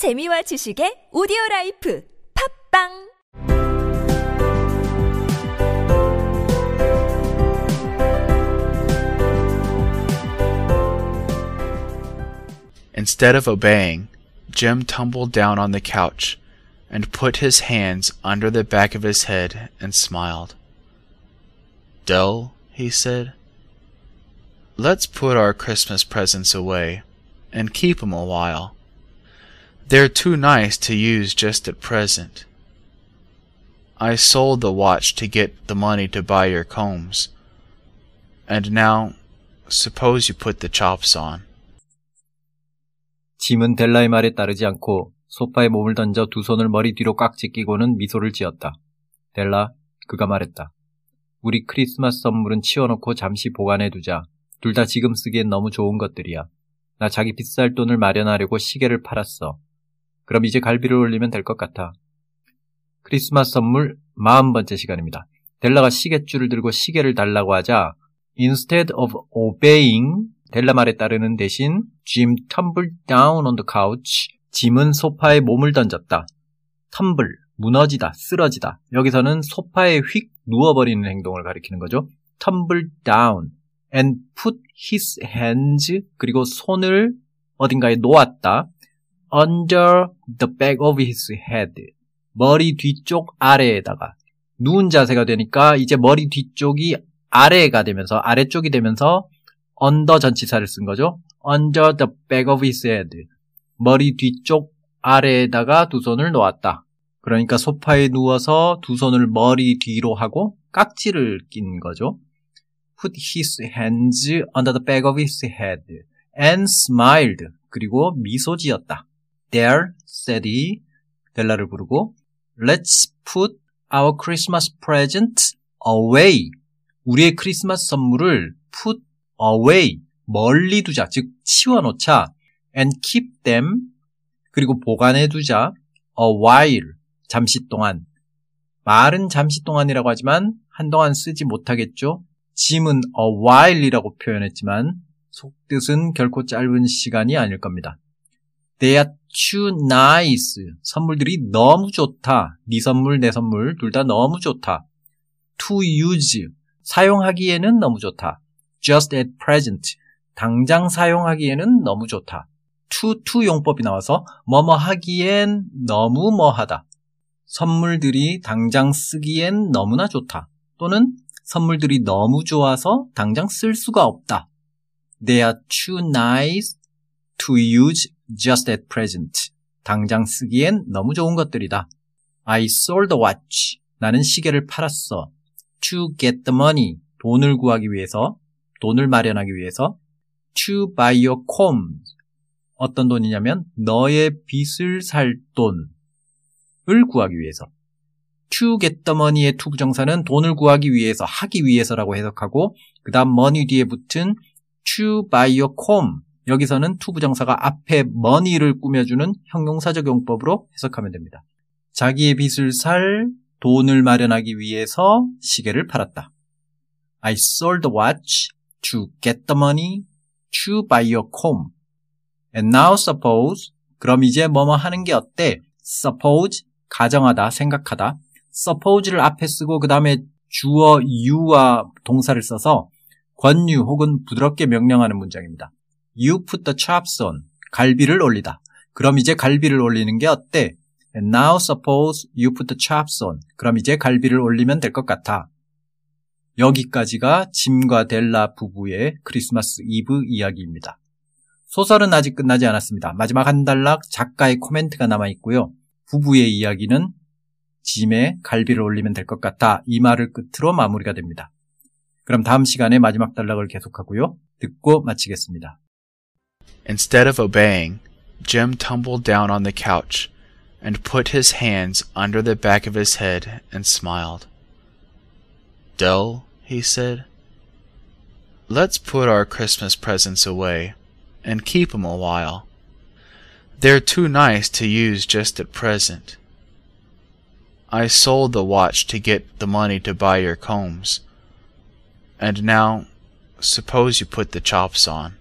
재미와 지식의 오디오 라이프 팝빵 Instead of obeying, Jim tumbled down on the couch and put his hands under the back of his head and smiled. Dell, he said, let's put our Christmas presents away and keep 'em a while. They're too nice to use just at present. I sold the watch to get the money to buy your combs. And now, suppose you put the chops on. 짐은 델라의 말에 따르지 않고 소파에 몸을 던져 두 손을 머리 뒤로 꽉 제끼고는 미소를 지었다. 델라, 그가 말했다. 우리 크리스마스 선물은 치워놓고 잠시 보관해두자. 둘 다 지금 쓰기엔 너무 좋은 것들이야. 나 자기 비쌀 돈을 마련하려고 시계를 팔았어. 그럼 이제 갈비를 올리면 될 것 같아. 크리스마스 선물 40번째 시간입니다. 델라가 시계줄을 들고 시계를 달라고 하자 instead of obeying 델라 말에 따르는 대신 Jim tumbled down on the couch 짐은 소파에 몸을 던졌다. 텀블 무너지다, 쓰러지다. 여기서는 소파에 휙 누워버리는 행동을 가리키는 거죠. tumble down and put his hands 그리고 손을 어딘가에 놓았다. Under the back of his head 머리 뒤쪽 아래에다가 누운 자세가 되니까 이제 머리 뒤쪽이 아래가 되면서 아래쪽이 되면서 under 전치사를 쓴 거죠. under the back of his head 머리 뒤쪽 아래에다가 두 손을 놓았다. 그러니까 소파에 누워서 두 손을 머리 뒤로 하고 깍지를 낀 거죠. put his hands under the back of his head and smiled. 그리고 미소 지었다. There, said he. 델라를 부르고 Let's put our Christmas presents away. 우리의 크리스마스 선물을 put away. 멀리 두자. 즉, 치워놓자. and keep them. 그리고 보관해 두자. a while. 잠시 동안. 말은 잠시 동안이라고 하지만 한동안 쓰지 못하겠죠. 짐은 a while이라고 표현했지만 속뜻은 결코 짧은 시간이 아닐 겁니다. They are too nice. 선물들이 너무 좋다. 네 선물, 내 선물 둘 다 너무 좋다. To use. 사용하기에는 너무 좋다. Just at present. 당장 사용하기에는 너무 좋다. to, to 용법이 나와서 뭐뭐 하기엔 너무 뭐하다. 선물들이 당장 쓰기엔 너무나 좋다. 또는 선물들이 너무 좋아서 당장 쓸 수가 없다. They are too nice to use just at present. 당장 쓰기엔 너무 좋은 것들이다. I sold a watch. 나는 시계를 팔았어. To get the money. 돈을 구하기 위해서, 돈을 마련하기 위해서. To buy your combs. 어떤 돈이냐면 너의 빚을 살 돈을 구하기 위해서. to get the money의 to 부정사는 돈을 구하기 위해서, 하기 위해서라고 해석하고 그 다음 money 뒤에 붙은 to buy your comb 여기서는 to 부정사가 앞에 money를 꾸며주는 형용사적 용법으로 해석하면 됩니다. 자기의 빚을 살 돈을 마련하기 위해서 시계를 팔았다. I sold the watch to get the money to buy your comb. And now suppose 그럼 이제 뭐뭐 하는 게 어때? suppose 가정하다, 생각하다. suppose를 앞에 쓰고 그 다음에 주어 you와 동사를 써서 권유 혹은 부드럽게 명령하는 문장입니다. You put the chops on. 갈비를 올리다. 그럼 이제 갈비를 올리는 게 어때? And now suppose you put the chops on. 그럼 이제 갈비를 올리면 될 것 같아. 여기까지가 짐과 델라 부부의 크리스마스 이브 이야기입니다. 소설은 아직 끝나지 않았습니다. 마지막 한 단락 작가의 코멘트가 남아 있고요. 부부의 이야기는 짐에 갈비를 올리면 될 것 같아 이 말을 끝으로 마무리가 됩니다. 그럼 다음 시간에 마지막 단락을 계속하고요. 듣고 마치겠습니다. Instead of obeying, Jim tumbled down on the couch and put his hands under the back of his head and smiled. Dell, he said, let's put our Christmas presents away and keep 'em a while. They're too nice to use just at present. I sold the watch to get the money to buy your combs. And now, suppose you put the chops on.